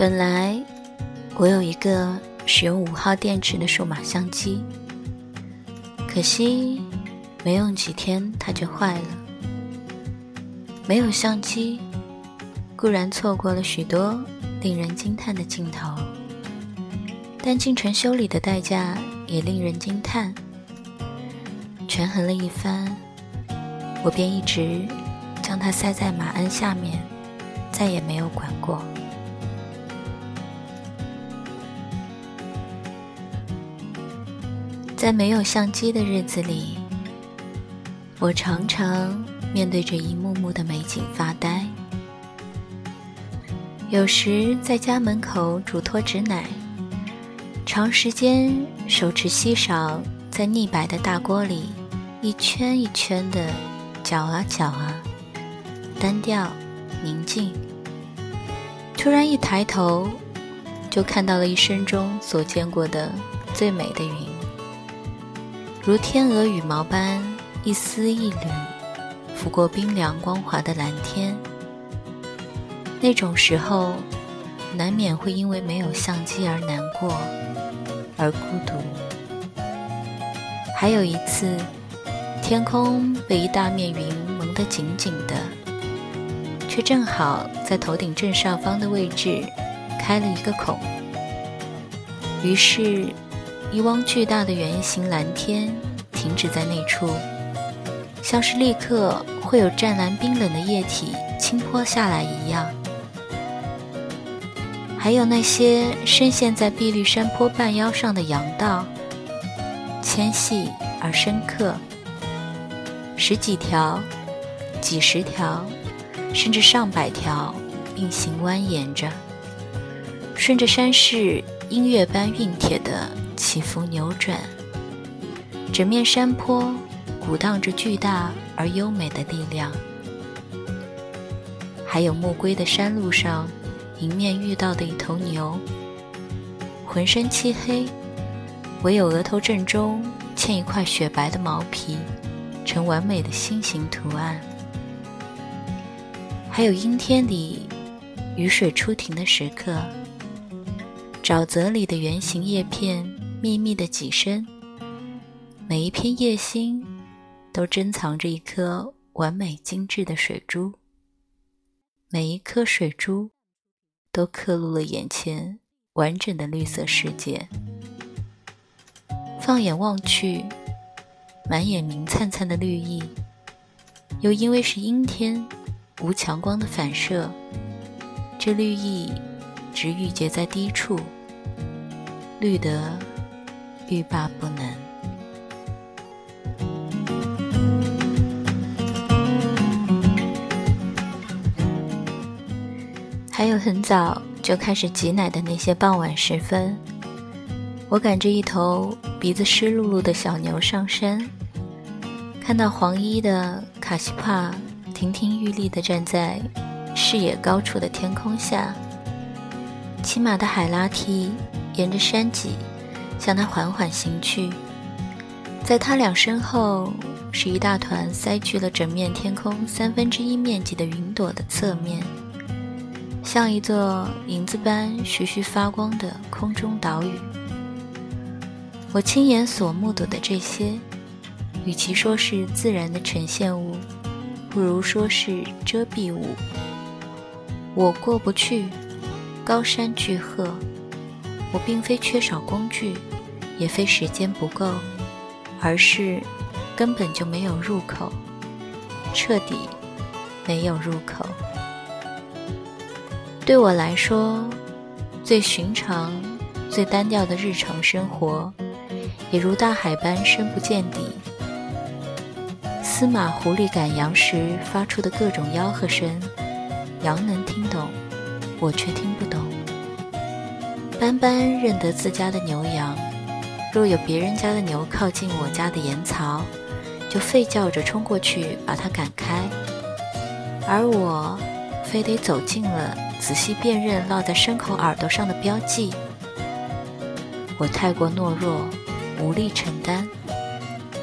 本来我有一个使用五号电池的数码相机，可惜没用几天它就坏了。没有相机，固然错过了许多令人惊叹的镜头，但进城修理的代价也令人惊叹。权衡了一番，我便一直将它塞在马鞍下面，再也没有管过。在没有相机的日子里，我常常面对着一幕幕的美景发呆。有时在家门口煮脱脂奶，长时间手持稀少，在腻白的大锅里一圈一圈的搅啊搅啊，单调宁静。突然一抬头，就看到了一生中所见过的最美的云。如天鹅羽毛般一丝一缕拂过冰凉光滑的蓝天，那种时候难免会因为没有相机而难过，而孤独。还有一次，天空被一大面云蒙得紧紧的，却正好在头顶正上方的位置开了一个孔，于是。一汪巨大的圆形蓝天停止在那处，像是立刻会有湛蓝冰冷的液体倾泼下来一样。还有那些深陷在碧绿山坡半腰上的洋道，纤细而深刻，十几条、几十条，甚至上百条并行蜿蜒着，顺着山势音乐般熨帖的。起伏扭转，整面山坡鼓荡着巨大而优美的力量。还有暮归的山路上，迎面遇到的一头牛，浑身漆黑，唯有额头正中嵌一块雪白的毛皮，呈完美的心形图案。还有阴天里雨水初停的时刻，沼泽里的圆形叶片。密密的几深，每一片叶心都珍藏着一颗完美精致的水珠，每一颗水珠都刻录了眼前完整的绿色世界。放眼望去，满眼明灿灿的绿意，又因为是阴天，无强光的反射，这绿意只郁结在低处，绿得。欲罢不能。还有很早就开始挤奶的那些傍晚时分，我赶着一头鼻子湿漉漉的小牛上山，看到黄衣的卡西帕亭亭玉立地站在视野高处的天空下，骑马的海拉提沿着山脊。向他缓缓行去，在他俩身后是一大团塞去了整面天空三分之一面积的云朵的侧面，像一座银子般徐徐发光的空中岛屿。我亲眼所目睹的这些，与其说是自然的呈现物，不如说是遮蔽物。我过不去高山巨壑，我并非缺少工具。也非时间不够，而是根本就没有入口，彻底没有入口。对我来说，最寻常、最单调的日常生活，也如大海般深不见底。司马狐狸赶羊时发出的各种吆喝声，羊能听懂，我却听不懂。斑斑认得自家的牛羊。若有别人家的牛靠近我家的岩槽，就吠叫着冲过去把它赶开，而我非得走近了仔细辨认落在牲口耳朵上的标记。我太过懦弱，无力承担。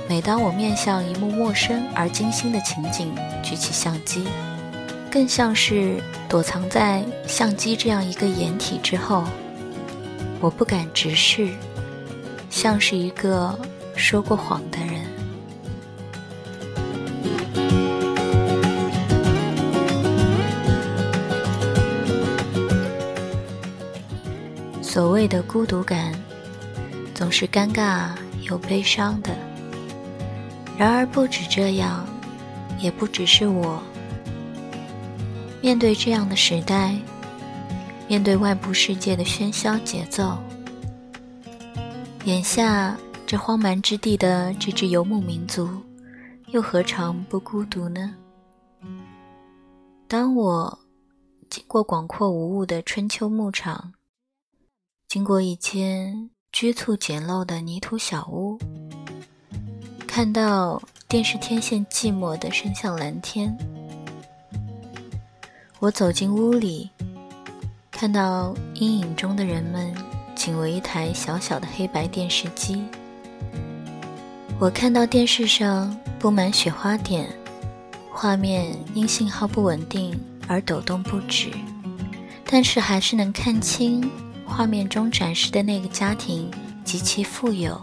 每当我面向一幕陌生而精心的情景，举起相机，更像是躲藏在相机这样一个掩体之后。我不敢直视，像是一个说过谎的人。所谓的孤独感，总是尴尬又悲伤的。然而不止这样，也不只是我。面对这样的时代，面对外部世界的喧嚣节奏，眼下这荒蛮之地的这支游牧民族，又何尝不孤独呢？当我经过广阔无物的春秋牧场。经过一间局促简陋的泥土小屋，看到电视天线寂寞的伸向蓝天。我走进屋里，看到阴影中的人们仅为一台小小的黑白电视机。我看到电视上布满雪花点，画面因信号不稳定而抖动不止，但是还是能看清。画面中展示的那个家庭极其富有，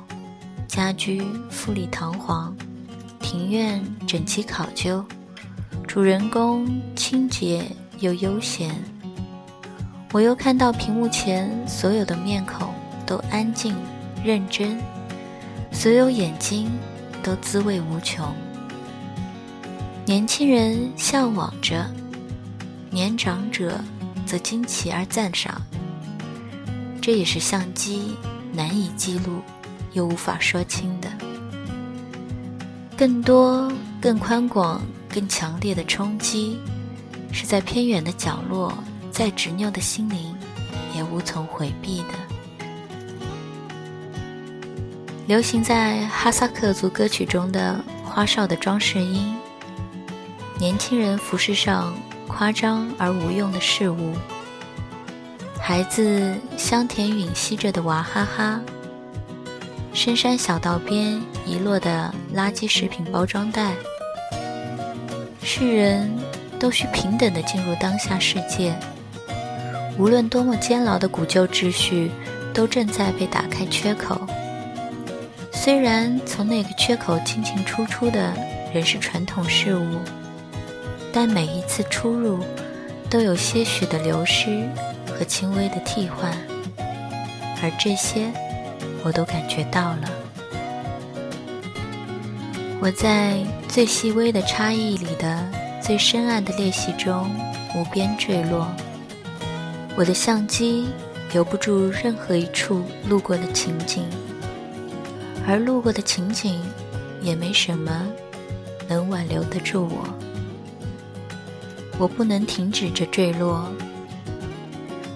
家居富丽堂皇，庭院整齐考究，主人公清洁又悠闲。我又看到屏幕前所有的面孔都安静认真，所有眼睛都滋味无穷。年轻人向往着，年长者则惊奇而赞赏。这也是相机难以记录又无法说清的。更多、更宽广、更强烈的冲击，是在偏远的角落，再执拗的心灵也无从回避的。流行在哈萨克族歌曲中的花哨的装饰音，年轻人服饰上夸张而无用的事物。孩子香甜吮吸着的娃哈哈，深山小道边遗落的垃圾食品包装袋，世人都需平等的进入当下世界。无论多么监牢的古旧秩序，都正在被打开缺口。虽然从那个缺口进进出出的仍是传统事物，但每一次出入，都有些许的流失。和轻微的替换，而这些我都感觉到了。我在最细微的差异里的最深暗的裂隙中无边坠落。我的相机留不住任何一处路过的情景，而路过的情景也没什么能挽留得住我。我不能停止着坠落。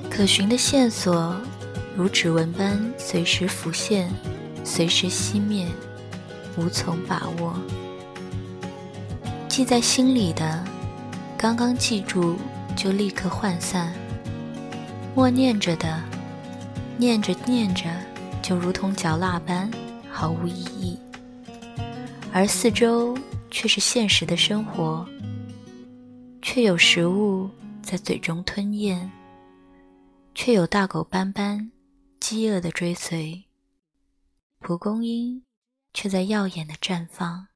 可寻的线索，如指纹般随时浮现，随时熄灭，无从把握。记在心里的，刚刚记住就立刻涣散；默念着的，念着念着就如同嚼蜡般毫无意义。而四周却是现实的生活，却有食物在嘴中吞咽。却有大狗斑斑，饥饿的追随；蒲公英却在耀眼的绽放。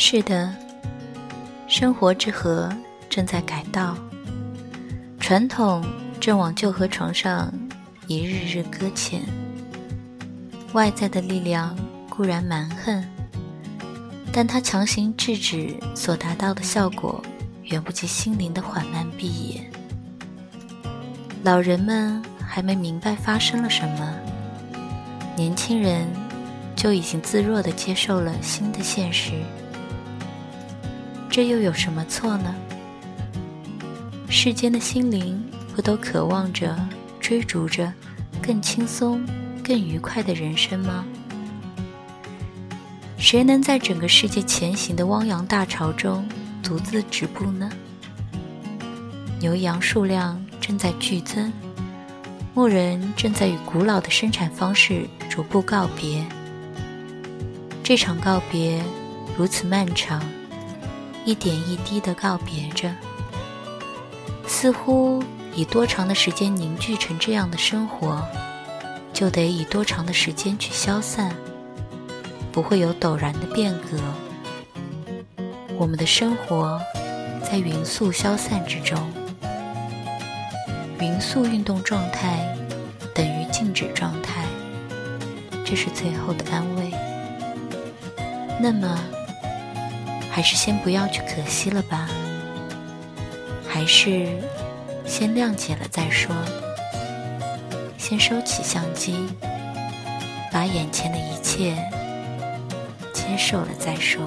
是的，生活之河正在改道。传统正往旧河床上一日日搁浅。外在的力量固然蛮横，但它强行制止所达到的效果，远不及心灵的缓慢闭眼。老人们还没明白发生了什么，年轻人就已经自若地接受了新的现实。这又有什么错呢？世间的心灵不都渴望着、追逐着更轻松、更愉快的人生吗？谁能在整个世界前行的汪洋大潮中独自止步呢？牛羊数量正在剧增，牧人正在与古老的生产方式逐步告别。这场告别如此漫长，一点一滴的告别着，似乎以多长的时间凝聚成这样的生活，就得以多长的时间去消散，不会有陡然的变革。我们的生活在匀速消散之中，匀速运动状态等于静止状态，这是最后的安慰。那么，还是先不要去可惜了吧，还是先谅解了再说，先收起相机，把眼前的一切接受了再说。